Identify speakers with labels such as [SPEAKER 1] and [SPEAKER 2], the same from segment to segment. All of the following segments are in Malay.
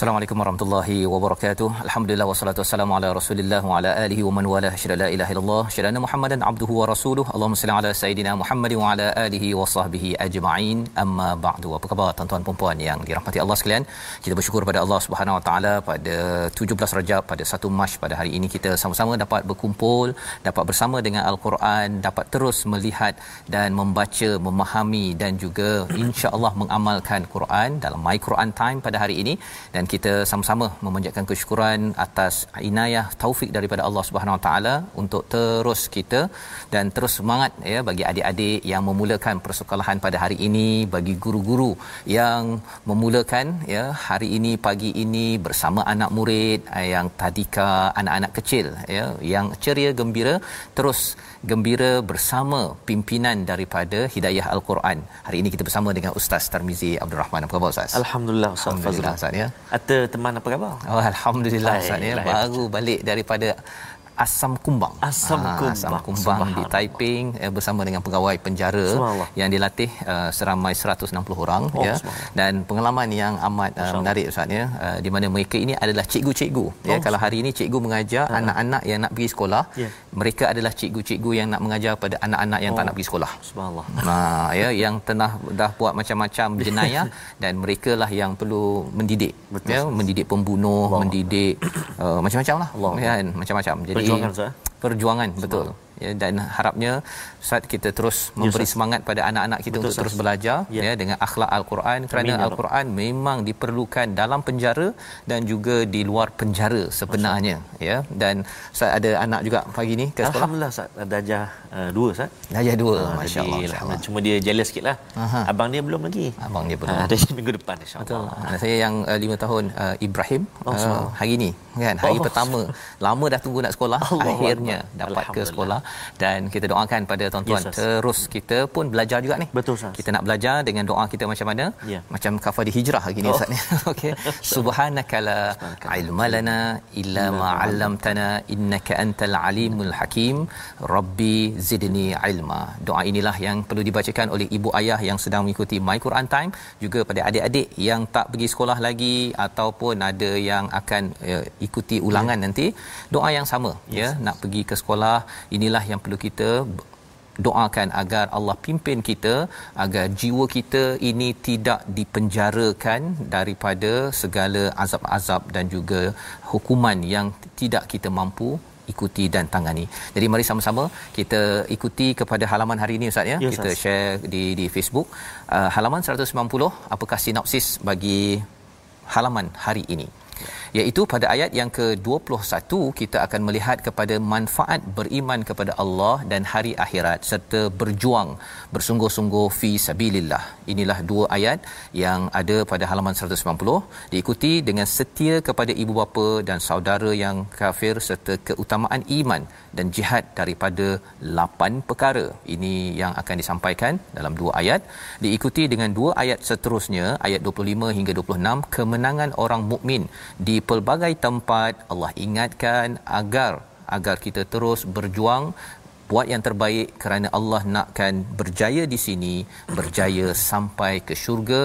[SPEAKER 1] Assalamualaikum warahmatullahi wabarakatuh. Alhamdulillah wassalatu wassalamu ala Rasulillah wa ala alihi wa man wala syada la ilaha illallah syada anna Muhammadan abduhu wa rasuluh. Allahumma salli ala sayidina Muhammad wa ala alihi wa sahbihi ajma'in. Amma ba'du. Apa khabar tuan-tuan dan puan yang dirahmati Allah sekalian? Kita bersyukur pada Allah Subhanahu wa taala pada 17 Rajab pada 1 Mac pada hari ini kita sama-sama dapat berkumpul, dapat bersama dengan Al-Quran, dapat terus melihat dan membaca, memahami dan juga insya-Allah mengamalkan Quran dalam My Quran Time pada hari ini dan kita sama-sama memanjatkan kesyukuran atas inayah taufik daripada Allah Subhanahu Wa Taala untuk terus kita dan terus semangat ya bagi adik-adik yang memulakan persekolahan pada hari ini bagi guru-guru yang memulakan ya hari ini pagi ini bersama anak murid eh, yang tadika anak-anak kecil ya yang ceria gembira terus gembira bersama pimpinan daripada Hidayah Al-Quran. Hari ini kita bersama dengan Ustaz Tarmizi Abdul Rahman. Apa khabar Ustaz?
[SPEAKER 2] Alhamdulillah Ustaz
[SPEAKER 1] Alhamdulillah Ustaz ya.
[SPEAKER 2] Ada teman apa khabar?
[SPEAKER 1] Oh, alhamdulillah Ustaz ya. Baru balik daripada Asam Kumbang.
[SPEAKER 2] Asam
[SPEAKER 1] Ah,
[SPEAKER 2] Kumbang.
[SPEAKER 1] Asam Kumbang di. Taiping eh, bersama dengan pegawai penjara yang dilatih uh, seramai 160 orang
[SPEAKER 2] Oh,
[SPEAKER 1] ya. Dan pengalaman yang amat uh, menarik Ustaz ya. Uh, di mana mereka ini adalah cikgu-cikgu ya.
[SPEAKER 2] Oh,
[SPEAKER 1] Kalau hari ini cikgu mengajar anak-anak yang nak pergi sekolah,
[SPEAKER 2] Ya.
[SPEAKER 1] mereka adalah cikgu-cikgu yang nak mengajar pada anak-anak yang tak
[SPEAKER 2] Oh.
[SPEAKER 1] nak pergi sekolah.
[SPEAKER 2] Subhanallah.
[SPEAKER 1] Nah, ya yang tengah dah buat macam-macam jenayah dan mereka lah yang perlu mendidik
[SPEAKER 2] Betul,
[SPEAKER 1] ya mendidik pembunuh
[SPEAKER 2] Allah.
[SPEAKER 1] mendidik uh, macam-macam lah
[SPEAKER 2] Allah.
[SPEAKER 1] kan macam-macam jadi
[SPEAKER 2] Perjuangan, Ustaz.
[SPEAKER 1] perjuangan betul ya dan harapnya Ustaz kita terus memberi
[SPEAKER 2] Ustaz.
[SPEAKER 1] semangat pada anak-anak kita
[SPEAKER 2] Betul,
[SPEAKER 1] untuk
[SPEAKER 2] Ustaz.
[SPEAKER 1] terus belajar
[SPEAKER 2] Ya.
[SPEAKER 1] ya dengan akhlak al-Quran kerana
[SPEAKER 2] ya Rabb.
[SPEAKER 1] al-Quran memang diperlukan dalam penjara dan juga di luar penjara sebenarnya ya dan Ustaz ada anak juga pagi ni ke sekolah
[SPEAKER 2] Alhamdulillah Ustaz. Darjah uh, dua Ustaz.
[SPEAKER 1] darjah dua
[SPEAKER 2] Ah,
[SPEAKER 1] masya-Allah masya-Allah
[SPEAKER 2] Cuma dia jealous sikit lah.
[SPEAKER 1] Aha.
[SPEAKER 2] Abang dia belum lagi.
[SPEAKER 1] abang dia belum
[SPEAKER 2] Ah, Ada minggu depan insyaAllah.
[SPEAKER 1] Anak saya yang uh, lima tahun uh, Ibrahim
[SPEAKER 2] Oh,
[SPEAKER 1] uh, hari ni kan hari
[SPEAKER 2] Oh.
[SPEAKER 1] pertama lama dah tunggu nak sekolah
[SPEAKER 2] Allahu
[SPEAKER 1] akhirnya
[SPEAKER 2] Akbar.
[SPEAKER 1] dapat ke sekolah dan kita doakan pada tuan-tuan
[SPEAKER 2] Yes,
[SPEAKER 1] terus kita pun belajar juga ni.
[SPEAKER 2] Betul, Ustaz.
[SPEAKER 1] Kita nak belajar dengan doa kita macam mana?
[SPEAKER 2] Ya.
[SPEAKER 1] Macam kafah di hijrah hari ni
[SPEAKER 2] Oh.
[SPEAKER 1] Ustaz ni. Okey. Subhanaka la ilma lana illa ma 'allamtana innaka antal alimul hakim. Rabbi zidni ilma. Doa inilah yang perlu dibacakan oleh ibu ayah yang sedang mengikuti My Quran Time juga pada adik-adik yang tak pergi sekolah lagi ataupun ada yang akan uh, ikuti ulangan nanti doa yang sama ya nak pergi ke sekolah inilah yang perlu kita doakan agar Allah pimpin kita agar jiwa kita ini tidak dipenjarakan daripada segala azab-azab dan juga hukuman yang tidak kita mampu ikuti dan tangani. Jadi mari sama-sama kita ikuti kepada halaman hari ini Ustaz ya.
[SPEAKER 2] Ya,
[SPEAKER 1] kita
[SPEAKER 2] Ustaz.
[SPEAKER 1] share di di Facebook uh, halaman 190 apakah sinopsis bagi halaman hari ini iaitu pada ayat yang ke-21 kita akan melihat kepada manfaat beriman kepada Allah dan hari akhirat serta berjuang bersungguh-sungguh fi sabilillah. Inilah dua ayat yang ada pada halaman 190 diikuti dengan setia kepada ibu bapa dan saudara yang kafir serta keutamaan iman dan jihad daripada lapan perkara. Ini yang akan disampaikan dalam dua ayat diikuti dengan dua ayat seterusnya ayat 25 hingga 26 kemenangan orang mukmin di pelbagai tempat Allah ingatkan agar agar kita terus berjuang buat yang terbaik kerana Allah nakkan berjaya di sini berjaya sampai ke syurga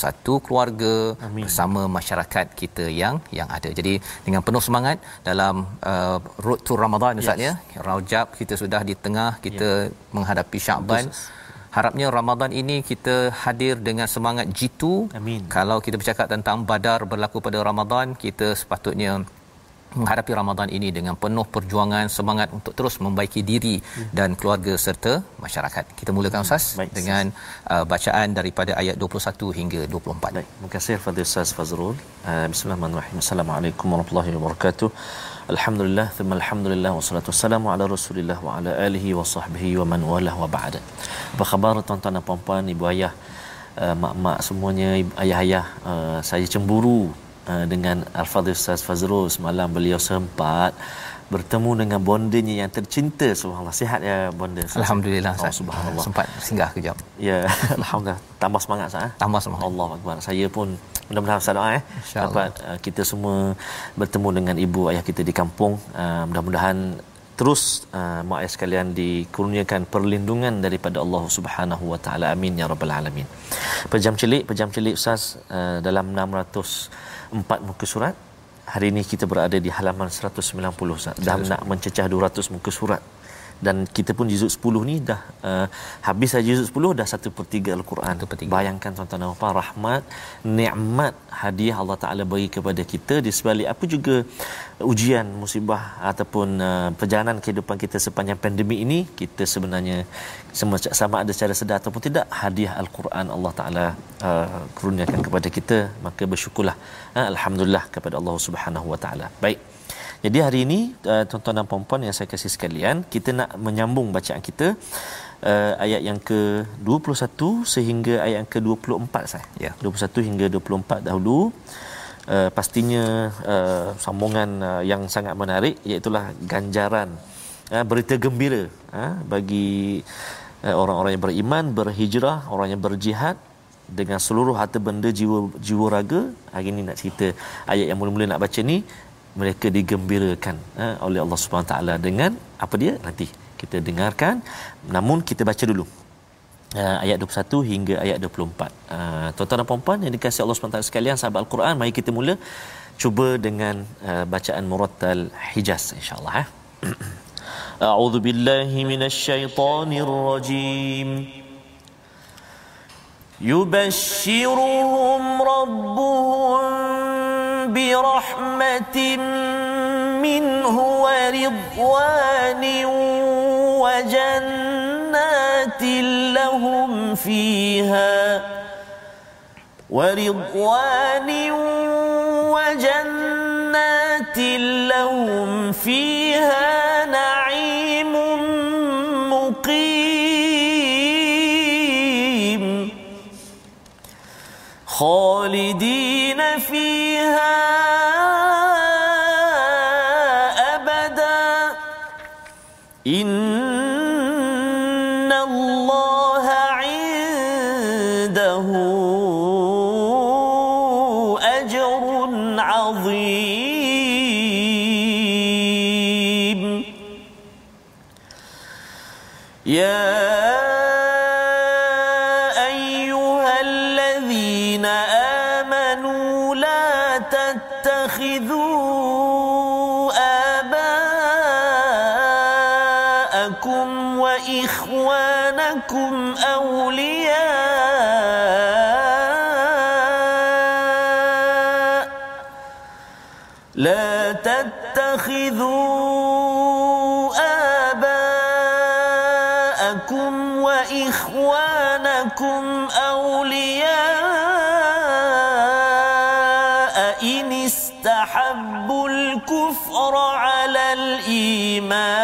[SPEAKER 1] satu keluarga Amin. bersama masyarakat kita yang yang ada jadi dengan penuh semangat dalam uh, road to Ramadan Ustaz yes. ya Rajab kita sudah di tengah kita yeah. menghadapi Syaban Betul harapnya Ramadan ini kita hadir dengan semangat jitu
[SPEAKER 2] amin
[SPEAKER 1] kalau kita bercakap tentang badar berlaku pada Ramadan kita sepatutnya menghadapi Ramadan ini dengan penuh perjuangan semangat untuk terus membaiki diri hmm. dan keluarga serta masyarakat. Kita mulakan Ustaz Baik, dengan uh, bacaan daripada ayat 21 hingga 24.
[SPEAKER 2] Baik, terima kasih kepada Ustaz Fazrul. Uh, bismillahirrahmanirrahim. Assalamualaikum warahmatullahi wabarakatuh. Alhamdulillah, thumma alhamdulillah wassalatu wassalamu ala Rasulillah wa ala alihi wa sahbihi wa man walah wa ba'da. Apa khabar tuan-tuan dan puan-puan, ibu ayah, uh, mak-mak semuanya, ayah-ayah, uh, saya cemburu Uh, dengan Al-Fadhil Ustaz Fazrul semalam beliau sempat bertemu dengan bondanya yang tercinta. Subhanallah sihat ya bonda
[SPEAKER 1] alhamdulillah oh, subhanallah. Sempat singgah kejap.
[SPEAKER 2] Ya alhamdulillah. Tambah semangat sah
[SPEAKER 1] tambah semangat.
[SPEAKER 2] Allah akbar. Saya pun mudah-mudahan saya doa eh. Dapat uh, kita semua bertemu dengan ibu ayah kita di kampung. Uh, mudah-mudahan terus uh, mak ayah sekalian dikurniakan perlindungan daripada Allah Subhanahu wa taala. Amin ya rabbal alamin. Pejam celik pejam celik ustaz uh, dalam 600 empat muka surat. Hari ini kita berada di halaman 190 Ustaz. Dah nak mencecah 200 muka surat dan kita pun juzuk 10 ni dah uh, habis saja juzuk 10 dah 1/3 al-Quran. Bayangkan tuan-tuan dan puan rahmat, nikmat hadiah Allah Taala bagi kepada kita di sebalik apa juga ujian musibah ataupun uh, perjalanan kehidupan kita sepanjang pandemik ini kita sebenarnya sama ada secara sedar ataupun tidak hadiah al-Quran Allah Taala uh, kurniakan kepada kita maka bersyukurlah uh, alhamdulillah kepada Allah Subhanahu wa taala. Baik. Jadi hari ini uh, tuan-tuan dan puan-puan yang saya kasih sekalian, kita nak menyambung bacaan kita uh, ayat yang ke-21 sehingga ayat yang ke-24 saya. Ya, 21 hingga 24 dahulu. Uh, pastinya uh, sambungan uh, yang sangat menarik iaitu ganjaran uh, berita gembira uh, bagi uh, orang-orang yang beriman, berhijrah, orang yang berjihad dengan seluruh harta benda jiwa jiwa raga. Hari ini nak cerita ayat yang mula-mula nak baca ni mereka digembirakan eh, oleh Allah Subhanahu taala dengan apa dia? Nanti kita dengarkan. Namun kita baca dulu uh, ayat 21 hingga ayat 24 uh, eh, tuan-tuan dan puan-puan yang dikasihi Allah taala sekalian sahabat al-Quran mari kita mula cuba dengan uh, bacaan murattal hijaz insyaallah eh a'udzu billahi minasyaitonir rajim yubashshiruhum rabbuhum برحمة منه ورضوان وجنات لهم فيها ورضوان وجنات لهم فيها نعيم مقيم خالدين فيها اتخذوا آباءكم وإخوانكم أولياء إن استحبوا الكفر على الإيمان.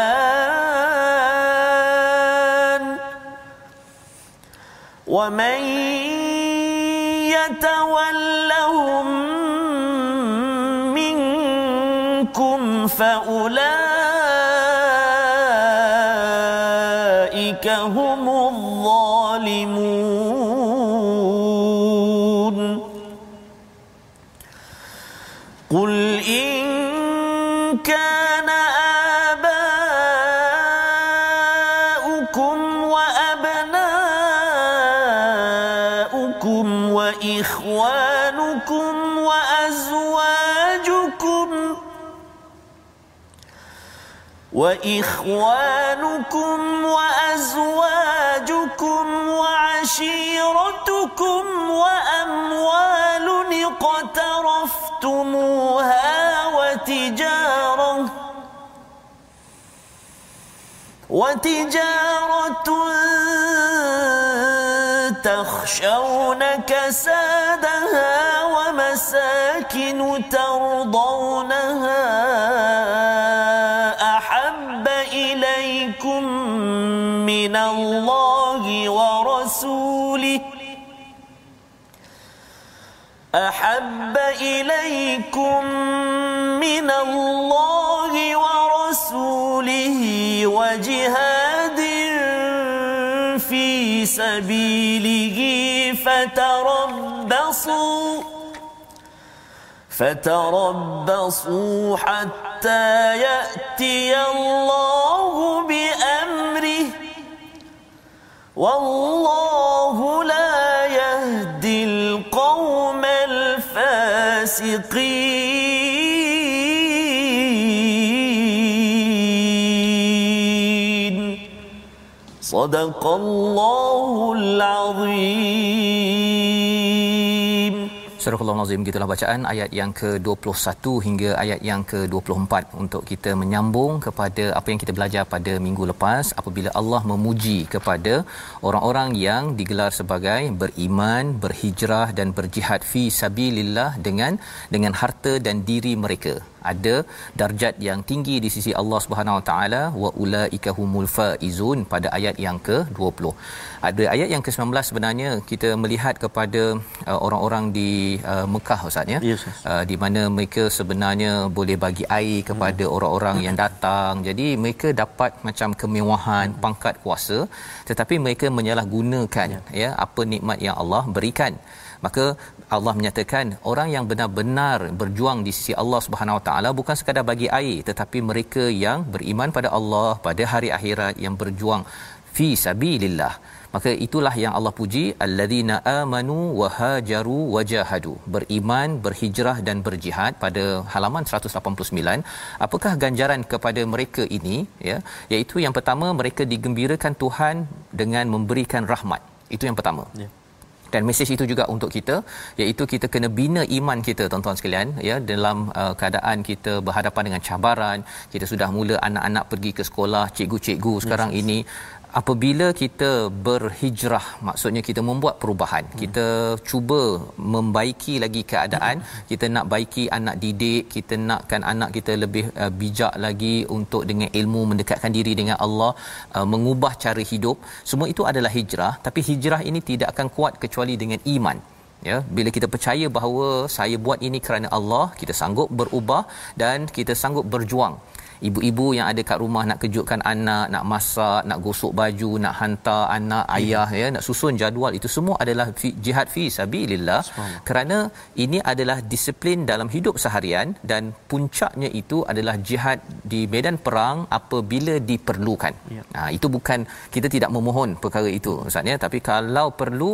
[SPEAKER 2] ومن يتولهم وإخوانكم وأزواجكم وعشيرتكم وأموال اقترفتموها وتجارة وتجارة تخشون كسادها ومساكن ترضونها من الله ورسوله. أحب إليكم من الله ورسوله وجهاد في سبيله فتربصوا فتربصوا حتى يأتي الله بأمره. والله لا يهدي القوم الفاسقين. صدق الله العظيم.
[SPEAKER 1] Surah Al-Azim gitulah bacaan ayat yang ke-21 hingga ayat yang ke-24. Untuk kita menyambung kepada apa yang kita belajar pada minggu lepas apabila Allah memuji kepada orang-orang yang digelar sebagai beriman, berhijrah dan berjihad fi sabilillah dengan dengan harta dan diri mereka ada darjat yang tinggi di sisi Allah Subhanahu Wa Taala wa ulaika humul faizun pada ayat yang ke-20. Ada ayat yang ke-19 sebenarnya kita melihat kepada uh, orang-orang di uh, Mekah Ustaz ya.
[SPEAKER 3] Yes, yes.
[SPEAKER 1] Uh, di mana mereka sebenarnya boleh bagi air kepada hmm. orang-orang yang datang. Jadi mereka dapat macam kemewahan, hmm. pangkat kuasa tetapi mereka menyalahgunakan ya. ya apa nikmat yang Allah berikan maka Allah menyatakan orang yang benar-benar berjuang di sisi Allah Subhanahu Wa Taala bukan sekadar bagi air tetapi mereka yang beriman pada Allah pada hari akhirat yang berjuang fi sabilillah. Maka itulah yang Allah puji alladzina amanu wa hajaru wajahadu beriman berhijrah dan berjihad pada halaman 189 apakah ganjaran kepada mereka ini ya iaitu yang pertama mereka digembirakan Tuhan dengan memberikan rahmat. Itu yang pertama.
[SPEAKER 3] Ya.
[SPEAKER 1] Dan mesej itu juga untuk kita iaitu kita kena bina iman kita tuan-tuan sekalian ya dalam uh, keadaan kita berhadapan dengan cabaran kita sudah mula anak-anak pergi ke sekolah cikgu-cikgu sekarang yes. ini apabila kita berhijrah maksudnya kita membuat perubahan hmm. kita cuba membaiki lagi keadaan hmm. kita nak baiki anak didik kita nakkan anak kita lebih uh, bijak lagi untuk dengan ilmu mendekatkan diri dengan Allah uh, mengubah cara hidup semua itu adalah hijrah tapi hijrah ini tidak akan kuat kecuali dengan iman ya bila kita percaya bahawa saya buat ini kerana Allah kita sanggup berubah dan kita sanggup berjuang ibu-ibu yang ada kat rumah nak kejutkan anak nak masak nak gosok baju nak hantar anak hmm. ayah ya nak susun jadual itu semua adalah fi, jihad fi sabilillah kerana ini adalah disiplin dalam hidup seharian dan puncaknya itu adalah jihad di medan perang apabila diperlukan ya. nah itu bukan kita tidak memohon perkara itu ustaz ya tapi kalau perlu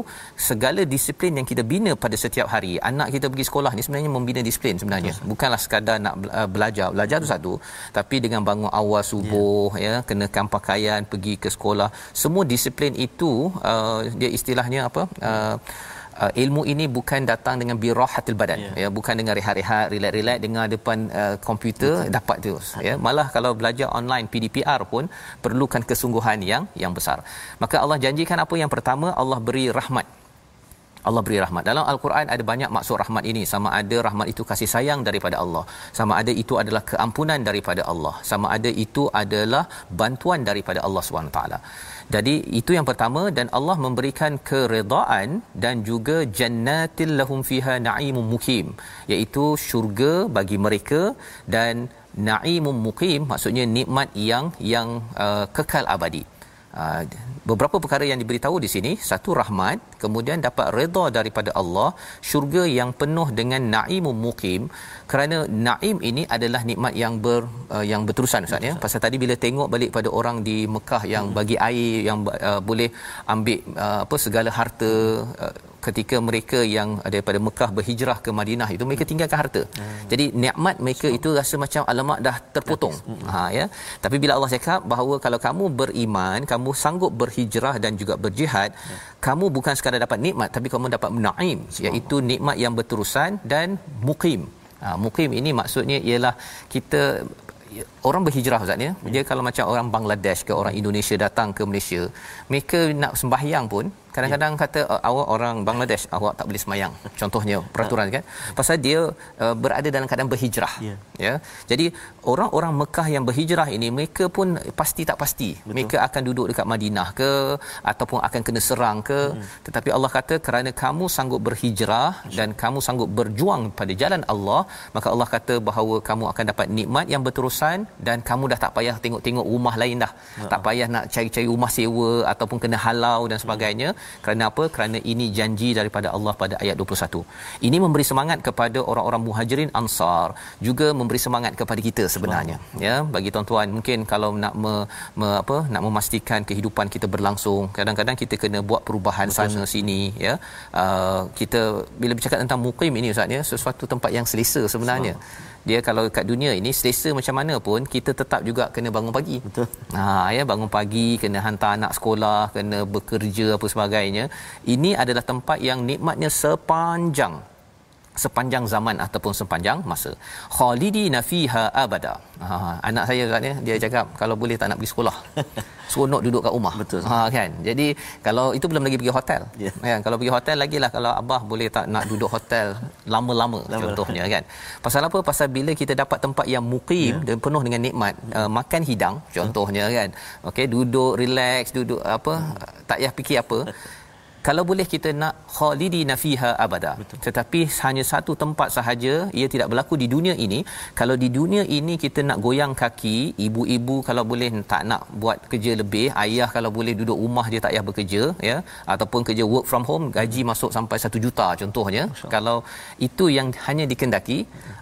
[SPEAKER 1] segala disiplin yang kita bina pada setiap hari anak kita pergi sekolah ni sebenarnya membina disiplin sebenarnya Betul. bukanlah sekadar nak belajar belajar tu satu tapi dengan bangun awal subuh yeah. ya kenakan pakaian pergi ke sekolah semua disiplin itu uh, dia istilahnya apa uh, Uh, ilmu ini bukan datang dengan birahatil badan yeah. ya bukan dengan rehat-rehat relax-relax dengar depan uh, komputer Betul. dapat tu ya malah kalau belajar online PDPR pun perlukan kesungguhan yang yang besar maka Allah janjikan apa yang pertama Allah beri rahmat Allah beri rahmat. Dalam Al-Quran ada banyak maksud rahmat ini. Sama ada rahmat itu kasih sayang daripada Allah. Sama ada itu adalah keampunan daripada Allah. Sama ada itu adalah bantuan daripada Allah SWT. Jadi itu yang pertama dan Allah memberikan keredaan dan juga jannatil lahum fiha na'imun mukim iaitu syurga bagi mereka dan na'imun mukim maksudnya nikmat yang yang uh, kekal abadi. Uh, beberapa perkara yang diberitahu di sini satu rahmat kemudian dapat redha daripada Allah syurga yang penuh dengan naimum mukim kerana naim ini adalah nikmat yang ber uh, yang berterusan ustaz ya pasal tadi bila tengok balik pada orang di Mekah yang hmm. bagi air yang uh, boleh ambil uh, apa segala harta uh, ketika mereka yang daripada Mekah berhijrah ke Madinah itu mereka tinggalkan harta. Hmm. Jadi nikmat mereka itu rasa macam alamak dah terpotong. Hmm. Ha ya. Tapi bila Allah cakap bahawa kalau kamu beriman, kamu sanggup berhijrah dan juga berjihad, hmm. kamu bukan sekadar dapat nikmat tapi kamu dapat naim iaitu nikmat yang berterusan dan mukim. Ha, mukim ini maksudnya ialah kita orang berhijrah ustaz ya. Dia kalau macam orang Bangladesh ke orang Indonesia datang ke Malaysia, mereka nak sembahyang pun kadang-kadang ya. kata uh, awak orang Bangladesh awak tak boleh semayang contohnya peraturan kan pasal dia uh, berada dalam keadaan berhijrah ya. ya jadi orang-orang Mekah yang berhijrah ini mereka pun pasti tak pasti Betul. mereka akan duduk dekat Madinah ke ataupun akan kena serang ke hmm. tetapi Allah kata kerana kamu sanggup berhijrah Masya. dan kamu sanggup berjuang pada jalan Allah maka Allah kata bahawa kamu akan dapat nikmat yang berterusan dan kamu dah tak payah tengok-tengok rumah lain dah. Ya. tak payah nak cari-cari rumah sewa ataupun kena halau dan sebagainya. Hmm kerana apa? Kerana ini janji daripada Allah pada ayat 21 ini memberi semangat kepada orang-orang muhajirin ansar. Juga memberi semangat kepada kita sebenarnya. Wow. ya bagi tuan-tuan mungkin kalau nak me, me, apa nak memastikan kehidupan kita berlangsung kadang-kadang kita kena buat perubahan Betul. sana sini ya. Uh, kita bila bercakap tentang mukim ini ustaz ya sesuatu tempat yang selesa sebenarnya. Wow dia kalau kat dunia ini selesa macam mana pun kita tetap juga kena bangun pagi. Betul. Ha ya bangun pagi kena hantar anak sekolah, kena bekerja apa sebagainya. Ini adalah tempat yang nikmatnya sepanjang sepanjang zaman ataupun sepanjang masa. Khalidina fiha abada. Ha, anak saya katanya dia cakap kalau boleh tak nak pergi sekolah. Seronok duduk kat rumah.
[SPEAKER 2] Betul.
[SPEAKER 1] Ha kan. Jadi kalau itu belum lagi pergi hotel. Yeah. Kan kalau pergi hotel lagilah kalau abah boleh tak nak duduk hotel lama-lama Lama. contohnya kan. Pasal apa? Pasal bila kita dapat tempat yang mukim yeah. dan penuh dengan nikmat, uh, makan hidang contohnya kan. Okey duduk relax, duduk apa tak payah fikir apa kalau boleh kita nak khalidina fiha abada. Betul. tetapi hanya satu tempat sahaja ia tidak berlaku di dunia ini. Kalau di dunia ini kita nak goyang kaki ibu-ibu kalau boleh tak nak buat kerja lebih ayah kalau boleh duduk rumah dia tak payah bekerja ya ataupun kerja work from home gaji masuk sampai 1 juta contohnya kalau itu yang hanya dikendaki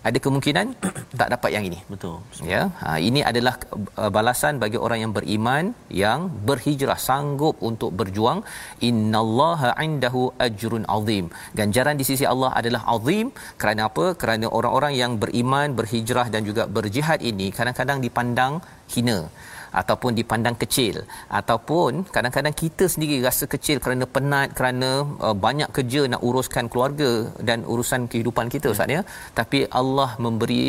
[SPEAKER 1] ada kemungkinan tak dapat yang ini.
[SPEAKER 2] Betul.
[SPEAKER 1] Ya ha, ini adalah uh, balasan bagi orang yang beriman yang berhijrah sanggup untuk berjuang. Innallaha Allah indahu ajrun azim. Ganjaran di sisi Allah adalah azim kerana apa? Kerana orang-orang yang beriman, berhijrah dan juga berjihad ini kadang-kadang dipandang hina ataupun dipandang kecil ataupun kadang-kadang kita sendiri rasa kecil kerana penat kerana uh, banyak kerja nak uruskan keluarga dan urusan kehidupan kita ustaz ya tapi Allah memberi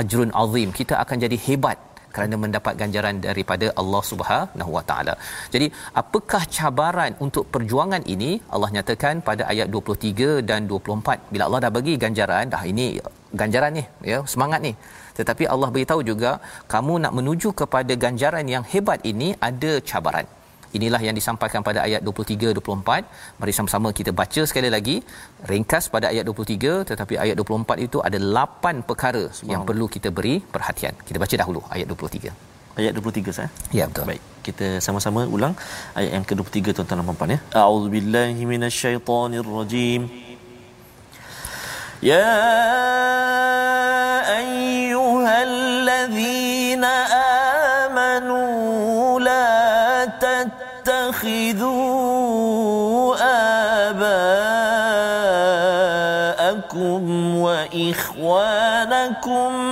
[SPEAKER 1] ajrun azim kita akan jadi hebat kerana mendapat ganjaran daripada Allah Subhanahu Wa Taala. Jadi, apakah cabaran untuk perjuangan ini? Allah nyatakan pada ayat 23 dan 24. Bila Allah dah bagi ganjaran, dah ini ganjaran ni, ya, semangat ni. Tetapi Allah beritahu juga, kamu nak menuju kepada ganjaran yang hebat ini ada cabaran. Inilah yang disampaikan pada ayat 23 24. Mari sama-sama kita baca sekali lagi ringkas pada ayat 23 tetapi ayat 24 itu ada 8 perkara yang perlu kita beri perhatian. Kita baca dahulu ayat 23.
[SPEAKER 2] Ayat 23 saya.
[SPEAKER 1] Ya betul.
[SPEAKER 2] Baik, kita sama-sama ulang ayat yang ke-23 tuan-tuan dan puan-puan ya. A'udzubillahi minasyaitonirrajim. Ya ayyuhalladzina وإخوانكم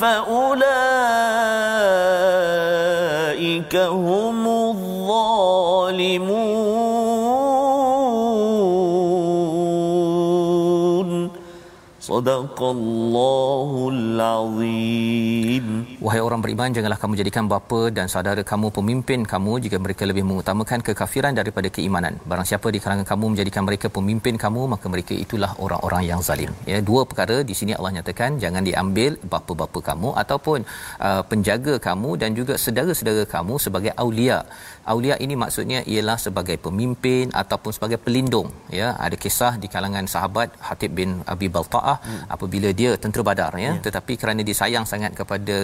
[SPEAKER 2] فأولئك هم الظالمون
[SPEAKER 4] صدق الله العظيم
[SPEAKER 1] Wahai orang beriman janganlah kamu jadikan bapa dan saudara kamu pemimpin kamu jika mereka lebih mengutamakan kekafiran daripada keimanan. Barang siapa di kalangan kamu menjadikan mereka pemimpin kamu maka mereka itulah orang-orang yang zalim. Ya, dua perkara di sini Allah nyatakan jangan diambil bapa-bapa kamu ataupun uh, penjaga kamu dan juga saudara-saudara kamu sebagai aulia. Aulia ini maksudnya ialah sebagai pemimpin ataupun sebagai pelindung ya. Ada kisah di kalangan sahabat Hatib bin Abi Baltaah hmm. apabila dia tentera Badar ya yeah. tetapi kerana dia sayang sangat kepada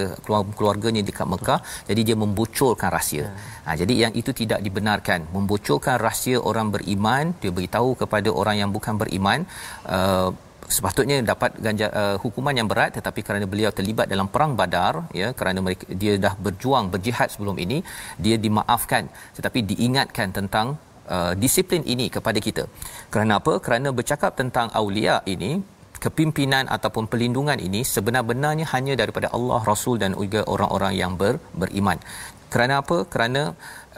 [SPEAKER 1] keluarganya dekat Mekah Betul. jadi dia membocorkan rahsia. Yeah. Ha jadi yang itu tidak dibenarkan. Membocorkan rahsia orang beriman, dia beritahu kepada orang yang bukan beriman uh, sepatutnya dapat ganja, uh, hukuman yang berat tetapi kerana beliau terlibat dalam perang Badar ya kerana mereka dia dah berjuang berjihad sebelum ini dia dimaafkan tetapi diingatkan tentang uh, disiplin ini kepada kita. Kerana apa? Kerana bercakap tentang aulia ini kepimpinan ataupun pelindungan ini sebenar-benarnya hanya daripada Allah, Rasul dan juga orang-orang yang ber, beriman. Kerana apa? Kerana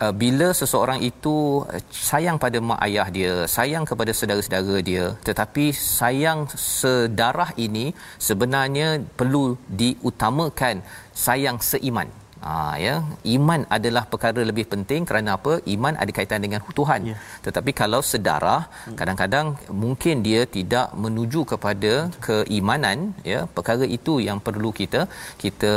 [SPEAKER 1] uh, bila seseorang itu uh, sayang pada mak ayah dia, sayang kepada saudara-saudara dia, tetapi sayang sedarah ini sebenarnya perlu diutamakan sayang seiman. Ha, ya iman adalah perkara lebih penting kerana apa iman ada kaitan dengan Tuhan ya. tetapi kalau sedarah hmm. kadang-kadang mungkin dia tidak menuju kepada keimanan ya perkara itu yang perlu kita kita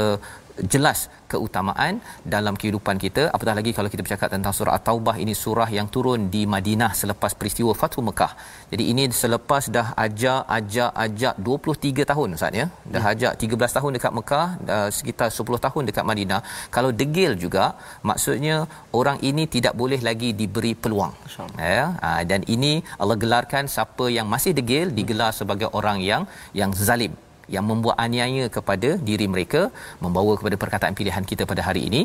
[SPEAKER 1] jelas keutamaan dalam kehidupan kita. Apatah lagi kalau kita bercakap tentang surah at-taubah ini surah yang turun di Madinah selepas peristiwa Fathu Mekah. Jadi ini selepas dah ajak ajak ajak 23 tahun ustaz ya? Dah ya. ajak 13 tahun dekat Mekah dah sekitar 10 tahun dekat Madinah. Kalau degil juga maksudnya orang ini tidak boleh lagi diberi peluang. Ya? Ha, dan ini Allah gelarkan siapa yang masih degil digelar sebagai orang yang yang zalim yang membuat aniaya kepada diri mereka membawa kepada perkataan pilihan kita pada hari ini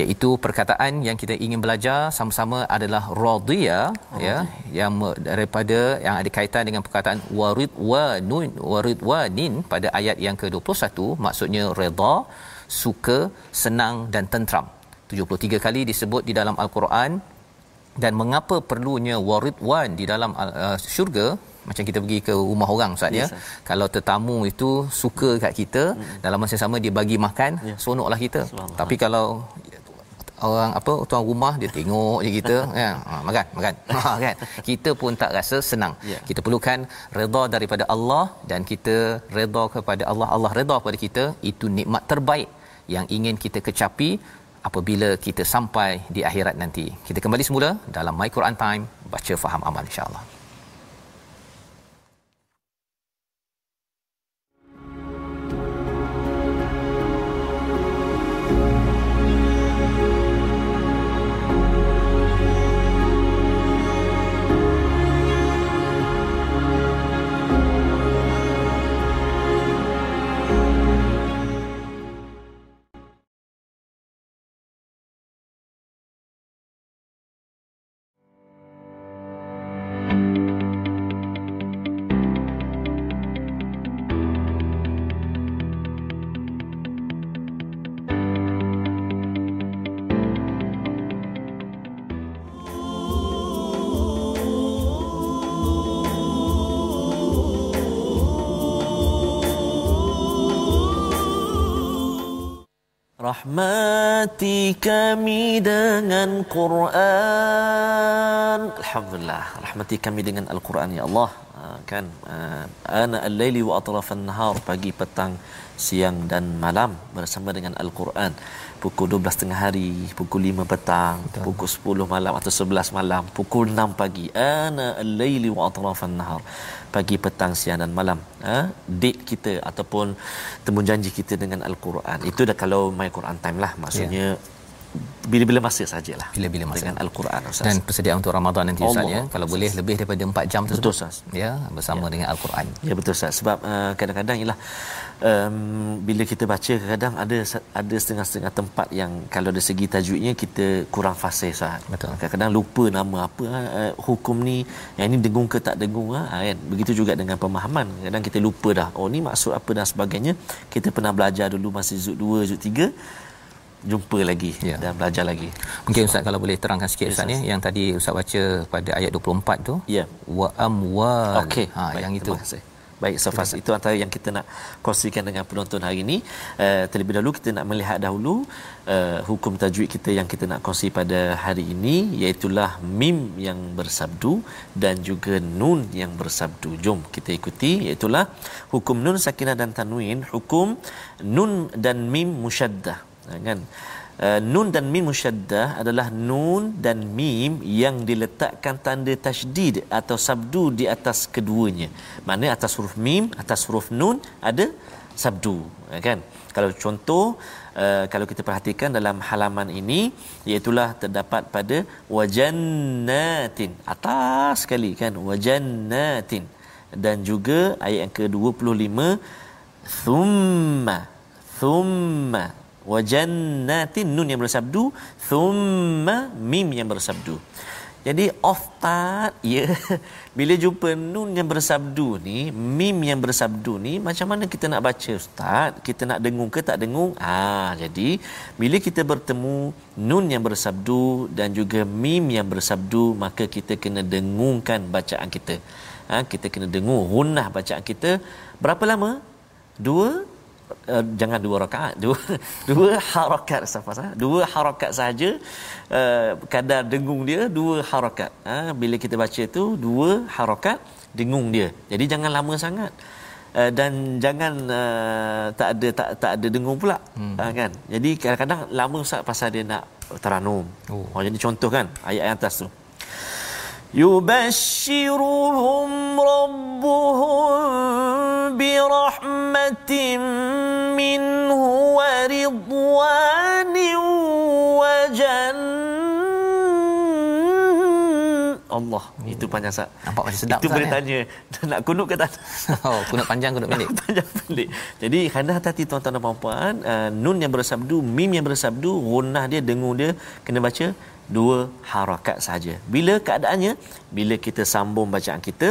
[SPEAKER 1] iaitu perkataan yang kita ingin belajar sama-sama adalah radhiya oh, ya yang daripada yang ada kaitan dengan perkataan warid wa nun warid wa nin pada ayat yang ke-21 maksudnya redha suka senang dan tentram. 73 kali disebut di dalam al-Quran dan mengapa perlunya waridwan di dalam uh, syurga macam kita pergi ke rumah orang ustaz ya. yes, ya. kalau tetamu itu suka kat kita hmm. dalam masa sama dia bagi makan yeah. seronoklah kita. Tapi kalau orang apa tuan rumah dia tengok je kita ya. Ha, makan makan. Ha, kan. Kita pun tak rasa senang. Yeah. kita perlukan redha daripada Allah dan kita redha kepada Allah. Allah redha kepada kita itu nikmat terbaik yang ingin kita kecapi apabila kita sampai di akhirat nanti. Kita kembali semula dalam my Quran time baca faham amal insyaallah
[SPEAKER 4] Rahmati kami dengan Quran.
[SPEAKER 2] Alhamdulillah. Rahmati kami dengan Al-Quran ya Allah. Ah, kan ah, ana al-laili wa atrafan nahar pagi petang siang dan malam bersama dengan Al-Quran pukul 12 tengah hari pukul 5 petang Betul. pukul 10 malam atau 11 malam pukul 6 pagi ana al-laili wa atrafan nahar pagi petang siang dan malam ha? date kita ataupun temu janji kita dengan al-Quran itu dah kalau my Quran time lah maksudnya yeah bila-bila masa sajalah
[SPEAKER 1] bila-bila masa.
[SPEAKER 2] dengan al-Quran Ustaz.
[SPEAKER 1] dan persediaan untuk Ramadan nanti Ustaz ya. Kalau boleh lebih daripada 4 jam
[SPEAKER 2] tersebut. Betul Ustaz.
[SPEAKER 1] Ya bersama ya. dengan al-Quran.
[SPEAKER 2] Ya betul Ustaz. Sebab uh, kadang-kadang ialah um, bila kita baca kadang ada ada setengah-setengah tempat yang kalau dari segi tajwidnya kita kurang fasih Ustaz.
[SPEAKER 1] Betul.
[SPEAKER 2] Kadang-kadang lupa nama apa uh, hukum ni yang ini dengung ke tak dengung uh, kan? Begitu juga dengan pemahaman. Kadang kita lupa dah oh ni maksud apa dan sebagainya. Kita pernah belajar dulu masa zud 2 zud 3 jumpa lagi ya. dan belajar lagi.
[SPEAKER 1] Mungkin ustaz kalau boleh terangkan sikit ustaz ya yang tadi ustaz baca pada ayat 24 tu.
[SPEAKER 2] Ya.
[SPEAKER 1] Wa amwal.
[SPEAKER 2] Okey.
[SPEAKER 1] Ha Baik, yang itu.
[SPEAKER 2] Baik Safas itu antara yang kita nak kongsikan dengan penonton hari ini. Uh, terlebih dahulu kita nak melihat dahulu uh, hukum tajwid kita yang kita nak kongsi pada hari ini iaitu mim yang bersabdu dan juga nun yang bersabdu. Jom kita ikuti iaitu hukum nun sakinah dan tanwin, hukum nun dan mim musyaddah. Uh, kan? Uh, nun dan mim musyaddah adalah nun dan mim yang diletakkan tanda tasydid atau sabdu di atas keduanya. Mana atas huruf mim, atas huruf nun ada sabdu, ya kan? Kalau contoh uh, kalau kita perhatikan dalam halaman ini iaitu terdapat pada wajannatin atas sekali kan wajannatin dan juga ayat yang ke-25 thumma thumma wa jannatin nun yang bersabdu thumma mim yang bersabdu. Jadi oftat ya bila jumpa nun yang bersabdu ni mim yang bersabdu ni macam mana kita nak baca ustaz? Kita nak dengung ke tak dengung? Ah jadi bila kita bertemu nun yang bersabdu dan juga mim yang bersabdu maka kita kena dengungkan bacaan kita. Ha, kita kena dengung gunnah bacaan kita. Berapa lama? Dua uh, jangan dua rakaat dua dua harakat safas ha? dua harakat saja uh, kadar dengung dia dua harakat ha? bila kita baca tu dua harakat dengung dia jadi jangan lama sangat uh, dan jangan uh, tak ada tak tak ada dengung pula hmm. uh, kan jadi kadang-kadang lama Ustaz pasal dia nak teranum oh. oh jadi contoh kan ayat yang atas tu يبشرهم ربهم برحمة منه ورضوان وجنة Allah hmm. itu panjang sat.
[SPEAKER 1] Nampak macam sedap
[SPEAKER 2] Itu boleh ya? tanya nak kunut ke tak?
[SPEAKER 1] Oh, kunut panjang kunut pendek.
[SPEAKER 2] panjang pendek. Jadi kena hati-hati tuan-tuan dan puan-puan, uh, nun yang bersabdu, mim yang bersabdu, gunnah dia, dengung dia kena baca dua harakat saja. Bila keadaannya? Bila kita sambung bacaan kita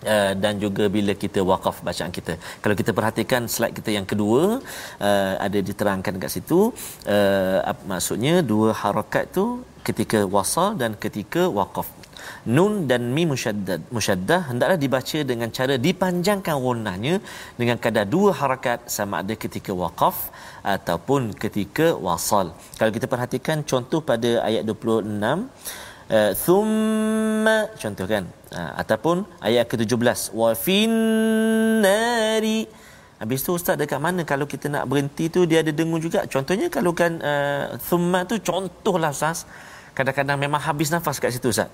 [SPEAKER 2] Uh, dan juga bila kita wakaf bacaan kita. Kalau kita perhatikan slide kita yang kedua uh, ada diterangkan dekat situ uh, maksudnya dua harakat tu ketika wasal dan ketika wakaf. Nun dan mim musyaddad musyaddah hendaklah dibaca dengan cara dipanjangkan gunnahnya dengan kadar dua harakat sama ada ketika wakaf ataupun ketika wasal. Kalau kita perhatikan contoh pada ayat 26 uh, thumma contoh kan uh, ataupun ayat ke-17 wa finnari habis tu ustaz dekat mana kalau kita nak berhenti tu dia ada dengung juga. Contohnya kalau kan uh, thumma tu contohlah ustaz. Kadang-kadang memang habis nafas kat situ ustaz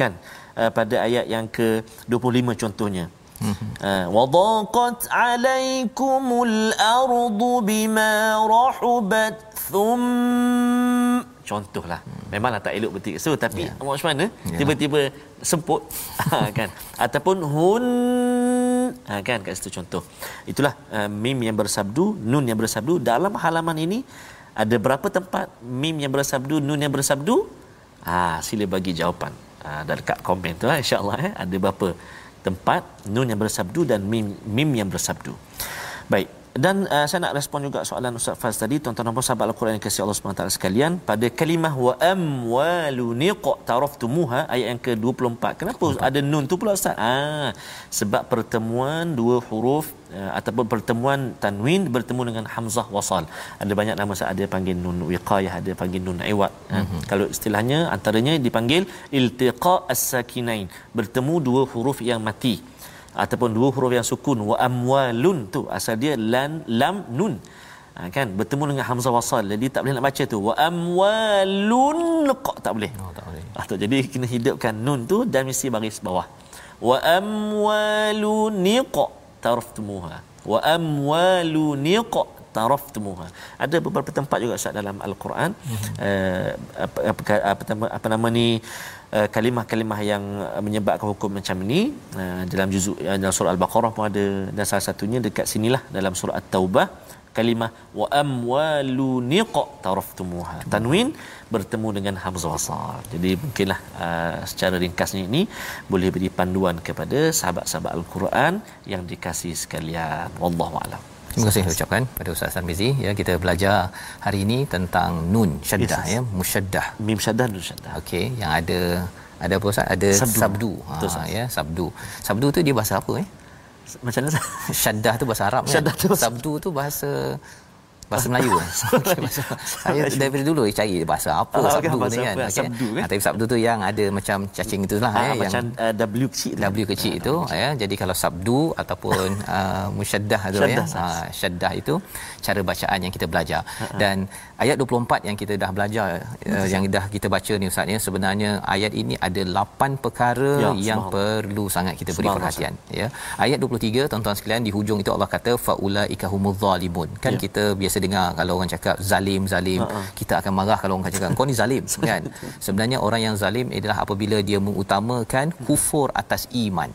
[SPEAKER 2] kan uh, pada ayat yang ke-25 contohnya وضاقت عليكم الأرض بما رحبت ثم contohlah memanglah tak elok betul so tapi yeah. macam mana yeah. tiba-tiba semput ha, kan ataupun hun ha, kan kat situ contoh itulah uh, mim yang bersabdu nun yang bersabdu dalam halaman ini ada berapa tempat mim yang bersabdu nun yang bersabdu ah ha, sila bagi jawapan ha, dekat komen tu lah insyaallah eh ada berapa tempat nun yang bersabdu dan mim mim yang bersabdu. Baik dan uh, saya nak respon juga soalan Ustaz Faz tadi. Tuan-tuan dan puan sahabat Al-Quran yang kasih Allah SWT sekalian pada kalimah wa amwalu taraftumuha ayat yang ke-24. Kenapa okay. ada nun tu pula Ustaz? Ah sebab pertemuan dua huruf uh, ataupun pertemuan tanwin bertemu dengan hamzah wasal. Ada banyak nama Ustaz. Ada panggil nun wiqayah ada panggil nun iwad mm-hmm. kalau istilahnya antaranya dipanggil iltiqa as-sakinain. Bertemu dua huruf yang mati ataupun dua huruf yang sukun wa amwalun tu asal dia lan lam nun. Ha, kan? Bertemu dengan hamzah wasal jadi tak boleh nak baca tu. Wa amwalun qa tak boleh? Oh, tak boleh. Atau jadi kena hidupkan nun tu dan mesti baris bawah. Wa amwalun qa taraftumuha. Wa amwalun qa taraftumuha. Ada beberapa tempat juga Ustaz dalam al-Quran. Mm-hmm. uh, apa, apa, apa, apa nama ni? uh, kalimah-kalimah yang menyebabkan hukum macam ini uh, dalam juzuk uh, dalam surah al-Baqarah pun ada. Dan salah satunya dekat sinilah dalam surah at-Taubah kalimah wa amwalu niqa taraftumuha. Tanwin bertemu dengan hamzah wasal jadi mungkinlah uh, secara ringkasnya ini boleh beri panduan kepada sahabat-sahabat al-Quran yang dikasihi sekalian. Wallahu alam
[SPEAKER 1] Terima kasih ucapkan pada Ustaz Sarmizi ya kita belajar hari ini tentang nun syaddah yes, ya musyaddah.
[SPEAKER 2] Mim syaddah nun syaddah.
[SPEAKER 1] Okey yang ada ada apa Ustaz? Ada sabdu, sabdu. Ha, ya sabdu. Sabdu tu dia bahasa apa eh?
[SPEAKER 2] Macam mana?
[SPEAKER 1] Syaddah tu bahasa Arab kan?
[SPEAKER 2] Tu bahasa-
[SPEAKER 1] Sabdu tu bahasa bahasa Melayu okay, bahasa, saya daripada dulu cari bahasa apa
[SPEAKER 2] Ah,
[SPEAKER 1] sabdu
[SPEAKER 2] kan,
[SPEAKER 1] ni kan
[SPEAKER 2] apa?
[SPEAKER 1] okay.
[SPEAKER 2] Sabdu, kan?
[SPEAKER 1] Ah, tapi sabdu tu yang ada macam cacing itulah
[SPEAKER 2] Ah,
[SPEAKER 1] eh, yang
[SPEAKER 2] macam uh, W kecil.
[SPEAKER 1] W kecil itu ya jadi kalau sabdu ataupun uh, musyaddah tu ya uh, syaddah itu cara bacaan yang kita belajar dan ayat 24 yang kita dah belajar uh, yang dah kita baca ni ustaz ya. Sebenarnya ayat ini ada 8 perkara
[SPEAKER 2] Ya,
[SPEAKER 1] yang perlu sangat kita beri perhatian ya. Ayat 23 tuan-tuan sekalian di hujung itu Allah kata faulaika humuz zalimun. Kan
[SPEAKER 2] Ya.
[SPEAKER 1] kita biasa dengar kalau orang cakap zalim zalim kita akan marah kalau orang cakap kau ni zalim kan? Sebenarnya orang yang zalim adalah apabila dia mengutamakan kufur atas iman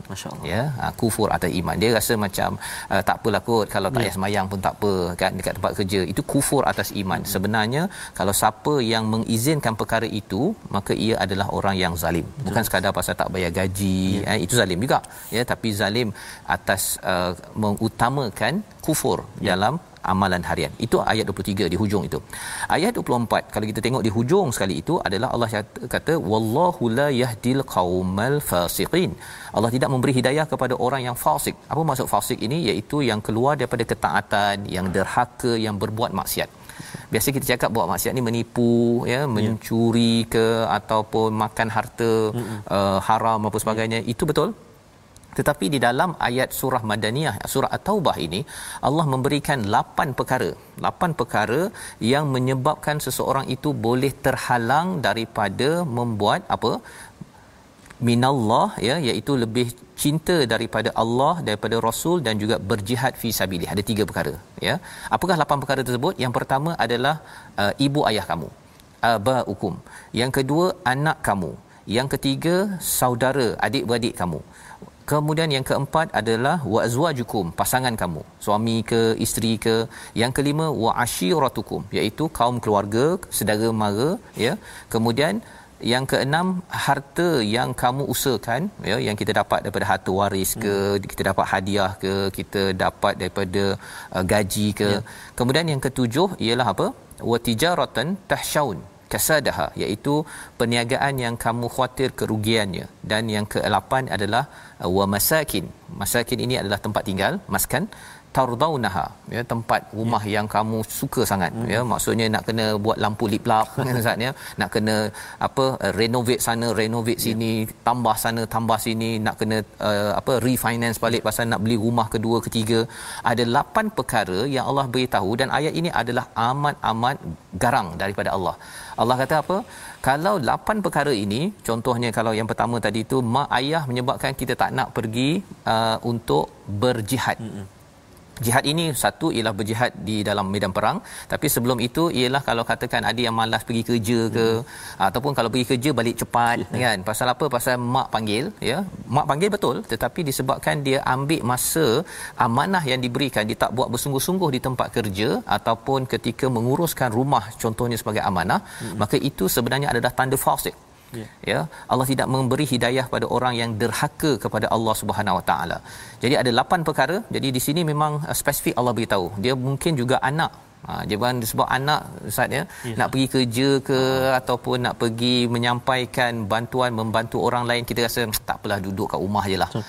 [SPEAKER 1] ya. Ha, kufur atas iman. Dia rasa macam uh, tak apalah kot kalau
[SPEAKER 2] Ya.
[SPEAKER 1] tak payah semayang pun tak apa kan? Dekat tempat kerja itu kufur atas iman.
[SPEAKER 2] Hmm.
[SPEAKER 1] Sebenarnya kalau siapa yang mengizinkan perkara itu maka ia adalah orang yang zalim bukan sekadar pasal tak bayar gaji
[SPEAKER 2] Ya.
[SPEAKER 1] eh, itu zalim juga ya tapi zalim atas uh, mengutamakan kufur
[SPEAKER 2] Ya.
[SPEAKER 1] dalam amalan harian. Itu ayat 23 di hujung itu. Ayat 24 kalau kita tengok di hujung sekali itu adalah Allah kata wallahu la yahdil qaumal fasiqin. Allah tidak memberi hidayah kepada orang yang fasik. Apa maksud fasik ini? Iaitu yang keluar daripada ketaatan, yang derhaka, yang berbuat maksiat. Biasa kita cakap buat maksiat ni menipu ya, mencuri ke ataupun makan harta uh, haram apa sebagainya. Itu betul? Tetapi di dalam ayat surah Madaniyah, surah At-Taubah ini, Allah memberikan lapan perkara. Lapan perkara yang menyebabkan seseorang itu boleh terhalang daripada membuat apa? minallah ya iaitu lebih cinta daripada Allah daripada Rasul dan juga berjihad fi sabilillah ada tiga perkara ya. Apakah lapan perkara tersebut? Yang pertama adalah uh, ibu ayah kamu abaukum. Yang kedua anak kamu. Yang ketiga saudara adik-beradik kamu. Kemudian yang keempat adalah wa azwajukum pasangan kamu suami ke isteri ke. Yang kelima wa ashiratukum iaitu kaum keluarga saudara mara ya. Kemudian yang keenam harta yang kamu usahakan ya yang kita dapat daripada harta waris ke hmm. kita dapat hadiah ke kita dapat daripada uh, gaji ke. Ya. kemudian yang ketujuh ialah apa? Wa tijaratan tahsyaun kasadaha iaitu perniagaan yang kamu khawatir kerugiannya. Dan yang ke-8 adalah uh, wa masakin. Masakin ini adalah tempat tinggal maskan tardaunaha ya tempat rumah ya. yang kamu suka sangat hmm. ya. Maksudnya nak kena buat lampu lip lap saatnya nak kena apa uh, renovate sana renovate sini ya. tambah sana tambah sini nak kena uh, apa refinance balik pasal nak beli rumah kedua ketiga. Ada lapan perkara yang Allah beritahu dan ayat ini adalah amat-amat garang daripada Allah. Allah kata apa? Kalau lapan perkara ini contohnya kalau yang pertama tadi itu mak ayah menyebabkan kita tak nak pergi uh, untuk berjihad. Hmm Jihad ini satu ialah berjihad di dalam medan perang tapi sebelum itu ialah kalau katakan ada yang malas pergi kerja ke hmm. ataupun kalau pergi kerja balik cepat hmm. kan pasal apa pasal mak panggil ya mak panggil betul tetapi disebabkan dia ambil masa amanah yang diberikan dia tak buat bersungguh-sungguh di tempat kerja ataupun ketika menguruskan rumah contohnya sebagai amanah hmm. maka itu sebenarnya adalah tanda fasik Yeah. ya. Allah tidak memberi hidayah pada orang yang derhaka kepada Allah Subhanahu Wa Taala. Jadi ada lapan perkara. Jadi di sini memang uh, spesifik Allah beritahu. Dia mungkin juga anak. Ha, dia bukan disebut anak Ustaz ya. Yes. nak pergi kerja ke ha. ataupun nak pergi menyampaikan bantuan membantu orang lain kita rasa tak apalah duduk kat rumah je lah. So.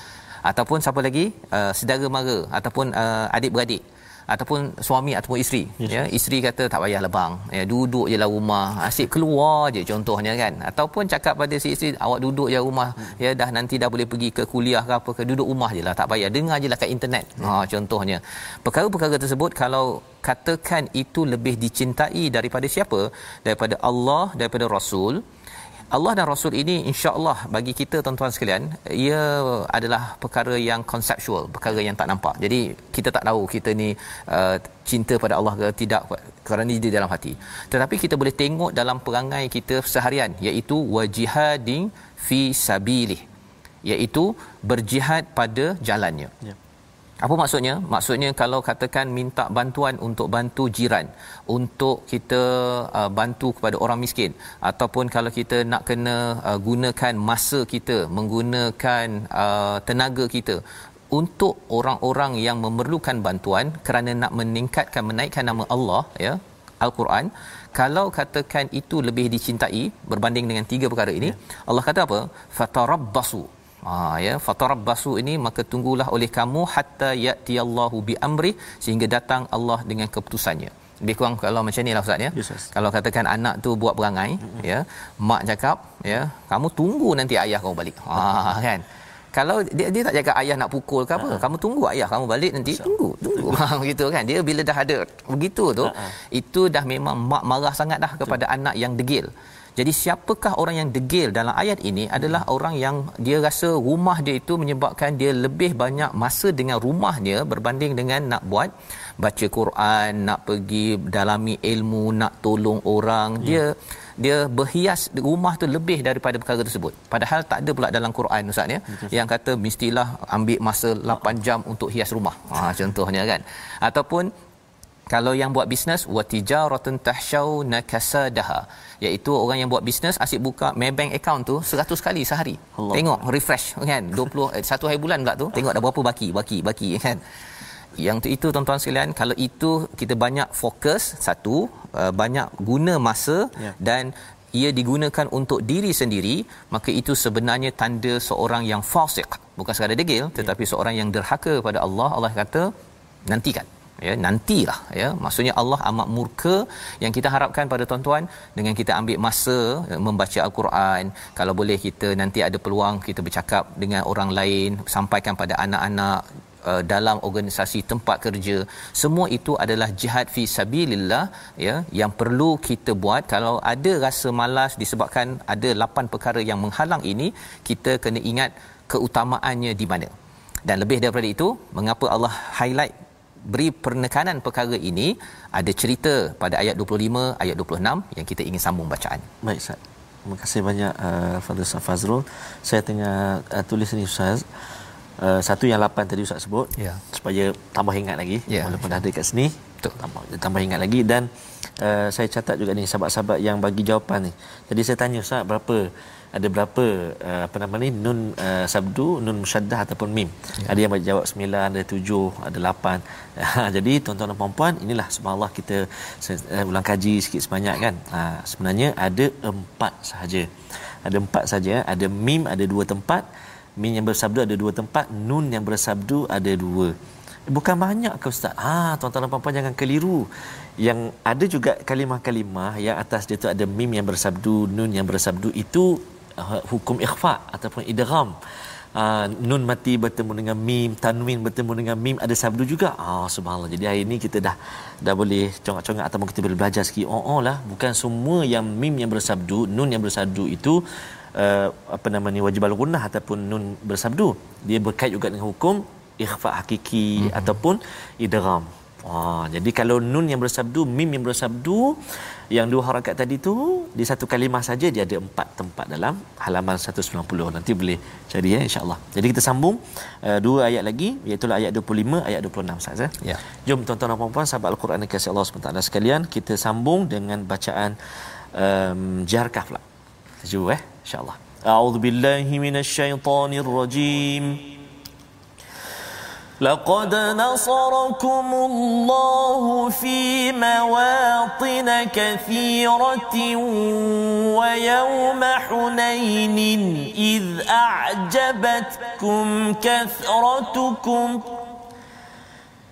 [SPEAKER 1] ataupun siapa lagi? Uh, saudara mara ataupun uh, adik-beradik ataupun suami ataupun isteri. Yes. ya isteri kata tak payahlah bang. Ya duduk je lah rumah. Asyik keluar je contohnya kan. Ataupun cakap pada si isteri awak duduk je rumah. Hmm. ya dah nanti dah boleh pergi ke kuliah ke apa ke duduk rumah je lah. Tak payah. Dengar je lah kat internet. Hmm. ha contohnya. Perkara-perkara tersebut kalau katakan itu lebih dicintai daripada siapa? Daripada Allah daripada Rasul Allah dan Rasul ini insya-Allah bagi kita tuan-tuan sekalian ia adalah perkara yang konseptual, perkara yang tak nampak. Jadi kita tak tahu kita ni uh, cinta pada Allah ke tidak kerana dia dalam hati. Tetapi kita boleh tengok dalam perangai kita seharian iaitu wajihadin fi sabilih iaitu berjihad pada jalannya. Ya. Apa maksudnya? Maksudnya kalau katakan minta bantuan untuk bantu jiran, untuk kita uh, bantu kepada orang miskin ataupun kalau kita nak kena uh, gunakan masa kita, menggunakan uh, tenaga kita untuk orang-orang yang memerlukan bantuan kerana nak meningkatkan menaikkan nama Allah ya Al-Quran kalau katakan itu lebih dicintai berbanding dengan tiga perkara ini ya. Allah kata apa fatarabbasu Ha ya fatarabbasu ini maka tunggulah oleh kamu hatta ya'tiyallahu bi amri sehingga datang Allah dengan keputusannya. Lebih kurang kalau macam ni lah Ustaz ya.
[SPEAKER 2] Yes, yes.
[SPEAKER 1] Kalau katakan anak tu buat perangai mm-hmm. ya, mak cakap ya, kamu tunggu nanti ayah kamu balik. Ha kan. Kalau dia dia tak cakap ayah nak pukul ke apa, uh-huh. kamu tunggu ayah kamu balik nanti so, tunggu tunggu ha begitu kan. Dia bila dah ada begitu tu, uh-huh. itu dah memang mak marah sangat dah kepada Betul. anak yang degil. Jadi siapakah orang yang degil dalam ayat ini adalah orang yang dia rasa rumah dia itu menyebabkan dia lebih banyak masa dengan rumahnya berbanding dengan nak buat baca Quran, nak pergi dalami ilmu, nak tolong orang. Ya. Dia dia berhias rumah tu lebih daripada perkara tersebut. Padahal tak ada pula dalam Quran Ustaz ya Betul. yang kata mestilah ambil masa 8 jam untuk hias rumah. Ha contohnya kan. Ataupun kalau yang buat bisnes wa tijaratun tahshau nakasadaha iaitu orang yang buat bisnes asyik buka Maybank account tu 100 kali sehari. Allah. Tengok refresh kan 20 eh, satu hari bulan pula tu tengok dah berapa baki baki baki kan. Yang tu itu tuan-tuan sekalian kalau itu kita banyak fokus satu uh, banyak guna masa ya. dan ia digunakan untuk diri sendiri maka itu sebenarnya tanda seorang yang fasik bukan sekadar degil ya. tetapi ya. seorang yang derhaka kepada Allah Allah kata nantikan ya nantilah ya. Maksudnya Allah amat murka yang kita harapkan pada tuan-tuan dengan kita ambil masa ya, membaca al-Quran. Kalau boleh kita nanti ada peluang kita bercakap dengan orang lain sampaikan pada anak-anak uh, dalam organisasi tempat kerja. Semua itu adalah jihad fi sabilillah ya yang perlu kita buat. Kalau ada rasa malas disebabkan ada lapan perkara yang menghalang ini kita kena ingat keutamaannya di mana. Dan lebih daripada itu mengapa Allah highlight beri penekanan perkara ini ada cerita pada ayat 25 ayat 26 yang kita ingin sambung bacaan.
[SPEAKER 2] Baik Ustaz. Terima kasih banyak uh, Fadil Fazrul. Saya tengah uh, tulis ni Ustaz. Uh, satu yang lapan tadi Ustaz sebut yeah. supaya tambah ingat lagi yeah. walaupun dah ada kat sini Betul. tambah tambah ingat lagi dan uh, saya catat juga ni sahabat-sahabat yang bagi jawapan ni. Jadi saya tanya Ustaz berapa ada berapa uh, apa nama ni? Nun uh, sabdu nun musyaddah ataupun mim. Ya. ada yang jawab 9 ada 7 ada 8 jadi tuan-tuan dan puan-puan inilah subhanallah kita uh, ulang kaji sikit sebanyak kan? Uh, sebenarnya ada empat sahaja. Ada empat saja ada mim ada dua tempat mim yang bersabdu ada dua tempat nun yang bersabdu ada dua. Bukan banyak ke ustaz? Ha tuan-tuan dan puan-puan jangan keliru. Yang ada juga kalimah-kalimah yang atas dia tu ada mim yang bersabdu nun yang bersabdu itu uh, hukum ikhfa ataupun idgham. Uh, nun mati bertemu dengan mim tanwin bertemu dengan mim ada sabdu juga. Ah subhanallah. Jadi hari ini kita dah dah boleh congak-congak ataupun kita boleh belajar sikit. Oh, oh lah bukan semua yang mim yang bersabdu nun yang bersabdu itu uh, apa nama ni wajib al-gunnah ataupun nun bersabdu. Dia berkait juga dengan hukum ikhfa hakiki mm-hmm. ataupun idgham Wah, jadi kalau nun yang bersabdu, mim yang bersabdu, yang dua harakat tadi tu di satu kalimah saja dia ada empat tempat dalam halaman 190. Nanti boleh cari ya insya-Allah. Jadi kita sambung uh, dua ayat lagi iaitu ayat 25 ayat 26 saja. Ya. Jom tuan-tuan dan puan-puan sahabat Al-Quran yang kasih Allah SWT sekalian kita sambung dengan bacaan um, Jarkah pula. Sejuk eh insya-Allah. A'udzubillahi minasyaitonirrajim. rajim.
[SPEAKER 4] لقد نصركم الله في مواطن كثيرة ويوم حنين إذ أعجبتكم كثرتكم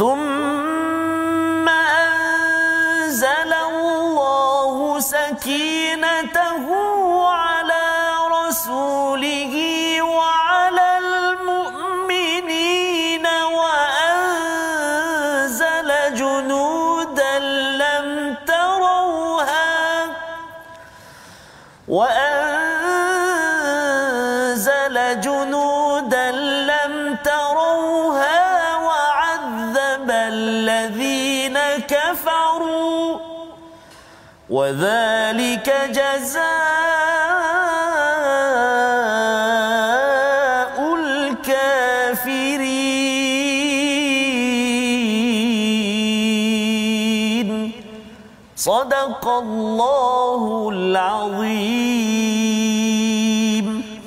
[SPEAKER 4] ثم أنزل الله سكينته على رسوله وعلى المؤمنين وأنزل جنودا لم تروها وأنزل وذلك جزاء الكافرين. صدق الله العظيم.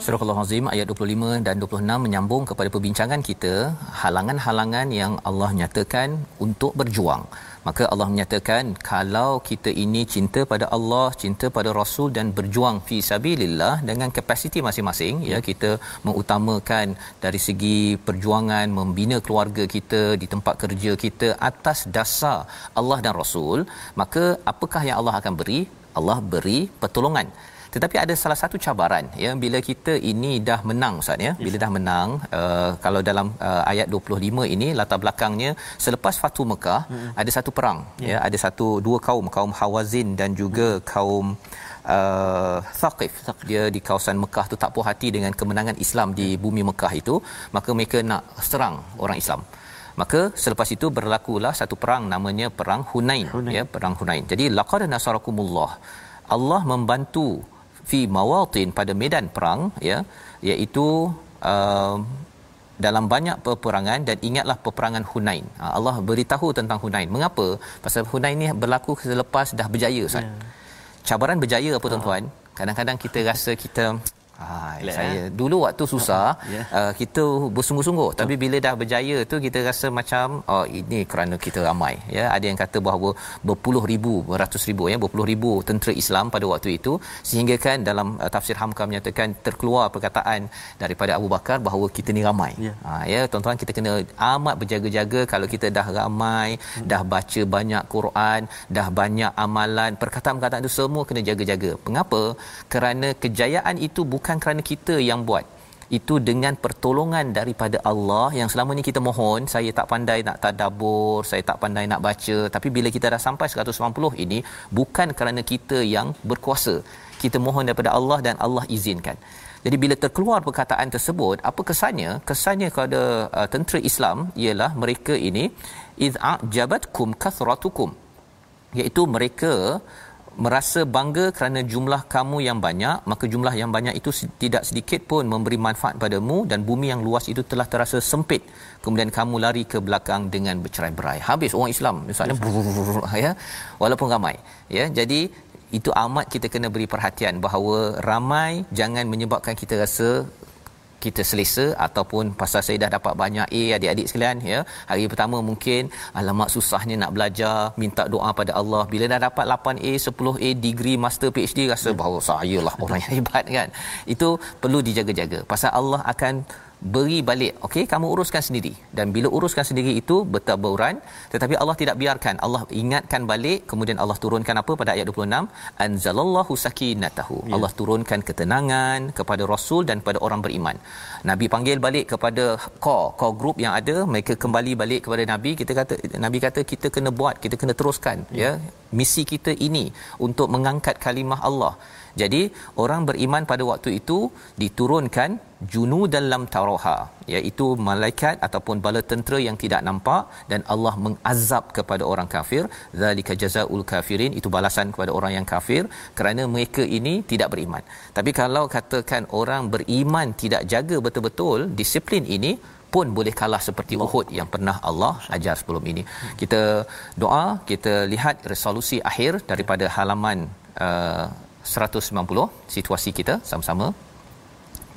[SPEAKER 1] Surah Al-Azim ayat 25 dan 26 menyambung kepada perbincangan kita halangan-halangan yang Allah nyatakan untuk berjuang. Maka Allah menyatakan kalau kita ini cinta pada Allah, cinta pada Rasul dan berjuang fi sabilillah dengan kapasiti masing-masing ya kita mengutamakan dari segi perjuangan membina keluarga kita di tempat kerja kita atas dasar Allah dan Rasul, maka apakah yang Allah akan beri? Allah beri pertolongan tetapi ada salah satu cabaran ya. Bila kita ini dah menang ustaz ya. Bila dah menang uh, kalau dalam uh, ayat 25 ini latar belakangnya selepas Fatu Mekah hmm. ada satu perang ya. ya. Ada satu dua kaum kaum Hawazin dan juga hmm. kaum uh, Thaqif. Dia di kawasan Mekah tu tak puas hati dengan kemenangan Islam di bumi Mekah itu maka mereka nak serang orang Islam. Maka selepas itu berlakulah satu perang namanya perang Hunain, Hunain. ya perang Hunain. Jadi laqad nasarakumullah. Allah membantu fi mawatin pada medan perang ya iaitu uh, dalam banyak peperangan dan ingatlah peperangan Hunain. Ha, Allah beritahu tentang Hunain. Mengapa? Pasal Hunain ni berlaku selepas dah berjaya Ustaz. Yeah. Cabaran berjaya apa tuan-tuan? Kadang-kadang kita rasa kita Ha, saya eh? dulu waktu susah yeah. uh, kita bersungguh-sungguh Betul. tapi bila dah berjaya tu kita rasa macam oh ini kerana kita ramai ya ada yang kata bahawa berpuluh ribu beratus ribu ya berpuluh ribu tentera Islam pada waktu itu sehingga kan dalam uh, tafsir Hamka menyatakan terkeluar perkataan daripada Abu Bakar bahawa kita ni ramai yeah. ha, ya tuan-tuan kita kena amat berjaga-jaga kalau kita dah ramai hmm. dah baca banyak Quran dah banyak amalan perkataan-perkataan itu semua kena jaga-jaga mengapa kerana kejayaan itu bukan bukan kerana kita yang buat. Itu dengan pertolongan daripada Allah yang selama ni kita mohon saya tak pandai nak tadabbur saya tak pandai nak baca. Tapi bila kita dah sampai 190 ini bukan kerana kita yang berkuasa. Kita mohon daripada Allah dan Allah izinkan. Jadi bila terkeluar perkataan tersebut apa kesannya? Kesannya kepada uh, tentera Islam ialah mereka ini iz a'jabatkum kathratukum iaitu mereka merasa bangga kerana jumlah kamu yang banyak maka jumlah yang banyak itu tidak sedikit pun memberi manfaat padamu dan bumi yang luas itu telah terasa sempit. Kemudian kamu lari ke belakang dengan bercerai-berai. Habis orang Islam misalnya ya walaupun ramai. Ya jadi itu amat kita kena beri perhatian bahawa ramai jangan menyebabkan kita rasa kita selesa ataupun pasal saya dah dapat banyak A adik-adik sekalian ya. Hari pertama mungkin alamak susahnya nak belajar minta doa pada Allah. Bila dah dapat 8A 10A degree master PhD rasa bahawa saya lah orang yang hebat kan. Itu perlu dijaga-jaga. Pasal Allah akan beri balik okey? Kamu uruskan sendiri. Dan bila uruskan sendiri itu bertaburan tetapi Allah tidak biarkan. Allah ingatkan balik kemudian Allah turunkan apa pada ayat 26 anzalallahu sakinatahu. Ya. Allah turunkan ketenangan kepada rasul dan kepada orang beriman. Nabi panggil balik kepada core core group yang ada mereka kembali balik kepada nabi. Kita kata nabi kata kita kena buat kita kena teruskan ya, ya. Misi kita ini untuk mengangkat kalimah Allah jadi orang beriman pada waktu itu diturunkan junu dalam taroha iaitu malaikat ataupun bala tentera yang tidak nampak dan Allah mengazab kepada orang kafir zalika jazaul kafirin itu balasan kepada orang yang kafir kerana mereka ini tidak beriman tapi kalau katakan orang beriman tidak jaga betul-betul disiplin ini pun boleh kalah seperti Uhud yang pernah Allah ajar sebelum ini. Kita doa, kita lihat resolusi akhir daripada halaman uh, 190 situasi kita sama-sama.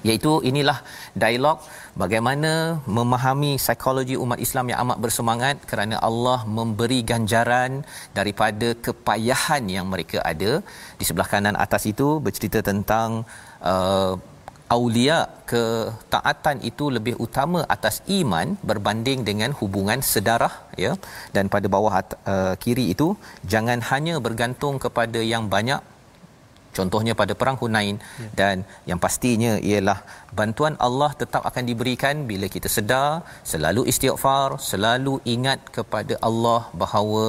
[SPEAKER 1] Iaitu inilah dialog bagaimana memahami psikologi umat Islam yang amat bersemangat kerana Allah memberi ganjaran daripada kepayahan yang mereka ada. Di sebelah kanan atas itu bercerita tentang uh, aulia ketaatan itu lebih utama atas iman berbanding dengan hubungan sedarah ya. Dan pada bawah uh, kiri itu jangan hanya bergantung kepada yang banyak contohnya pada perang Hunain ya. dan yang pastinya ialah bantuan Allah tetap akan diberikan bila kita sedar selalu istighfar selalu ingat kepada Allah bahawa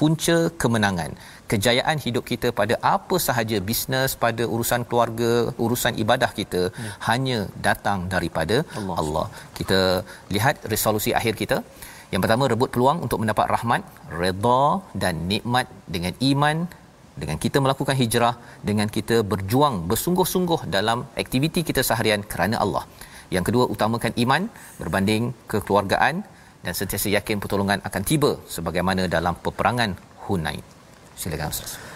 [SPEAKER 1] punca kemenangan kejayaan hidup kita pada apa sahaja bisnes pada urusan keluarga urusan ibadah kita ya. hanya datang daripada Allah. Allah kita lihat resolusi akhir kita yang pertama rebut peluang untuk mendapat rahmat redha dan nikmat dengan iman dengan kita melakukan hijrah dengan kita berjuang bersungguh-sungguh dalam aktiviti kita seharian kerana Allah. Yang kedua utamakan iman berbanding kekeluargaan dan sentiasa yakin pertolongan akan tiba sebagaimana dalam peperangan Hunain. Silakan ustaz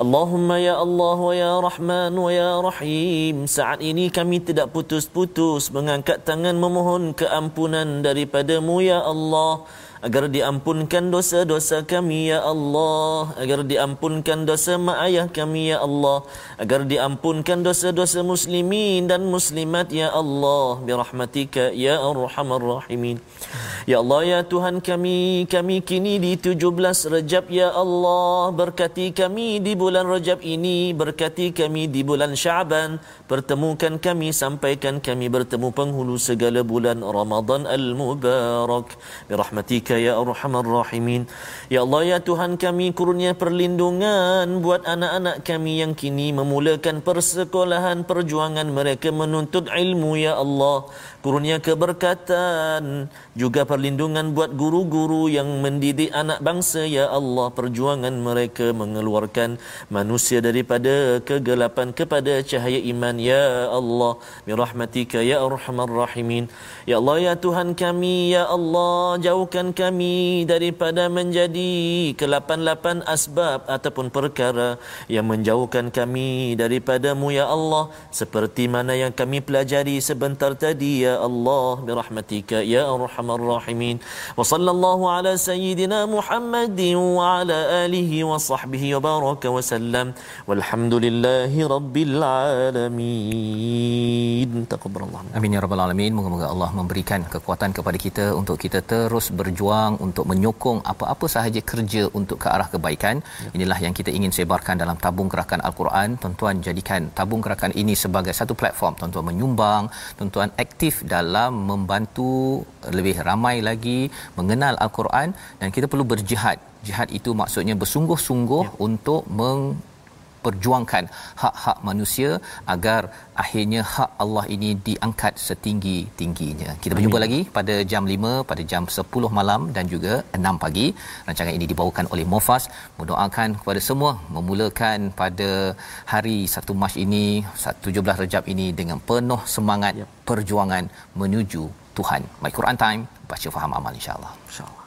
[SPEAKER 2] Allahumma ya Allah wa ya Rahman wa ya Rahim. saat ini kami tidak putus-putus mengangkat tangan memohon keampunan daripadamu ya Allah agar diampunkan dosa-dosa kami ya Allah. Agar diampunkan dosa mak ayah kami ya Allah. Agar diampunkan dosa-dosa muslimin dan muslimat ya Allah. Birahmatika ya arhamar rahimin. Ya Allah ya Tuhan kami kami kini di 17 Rejab ya Allah. Berkati kami di bulan Rejab ini. Berkati kami di bulan Syaban. Pertemukan kami sampaikan kami bertemu penghulu segala bulan Ramadan al-Mubarak. Birahmatika ya arhamar rahimin ya Allah ya Tuhan kami kurnia perlindungan buat anak-anak kami yang kini memulakan persekolahan perjuangan mereka menuntut ilmu ya Allah kurnia keberkatan juga perlindungan buat guru-guru yang mendidik anak bangsa ya Allah. Perjuangan mereka mengeluarkan manusia daripada kegelapan kepada cahaya iman ya Allah. Birahmatika ya arhamar rahimin. Ya Allah ya Tuhan kami ya Allah. Jauhkan kami daripada menjadi kelapan-lapan asbab ataupun perkara yang menjauhkan kami daripadamu ya Allah. Seperti mana yang kami pelajari sebentar tadi ya Allah birahmatika ya arhamar rahimin wa sallallahu ala sayyidina Muhammadin wa ala alihi wa sahbihi wa baraka wa sallam walhamdulillahi rabbil alamin taqabbalallah
[SPEAKER 1] Amin ya rabbal alamin. Moga-moga Allah memberikan kekuatan kepada kita untuk kita terus berjuang untuk menyokong apa-apa sahaja kerja untuk ke arah kebaikan. Inilah yang kita ingin sebarkan dalam tabung gerakan Al-Quran. Tuan-tuan jadikan tabung gerakan ini sebagai satu platform. Tuan-tuan menyumbang, tuan-tuan aktif dalam membantu lebih ramai lagi mengenal Al-Quran dan kita perlu berjihad. Jihad itu maksudnya bersungguh-sungguh ya. untuk meng perjuangkan hak-hak manusia agar akhirnya hak Allah ini diangkat setinggi-tingginya. Kita berjumpa Amin. lagi pada jam 5 pada jam 10 malam dan juga 6 pagi. Rancangan ini dibawakan oleh Mofas. Mendoakan kepada semua memulakan pada hari 1 Mac ini 17 Rejab ini dengan penuh semangat yep. perjuangan menuju Tuhan. My Quran Time baca faham amal insya-Allah.
[SPEAKER 2] Insya-Allah.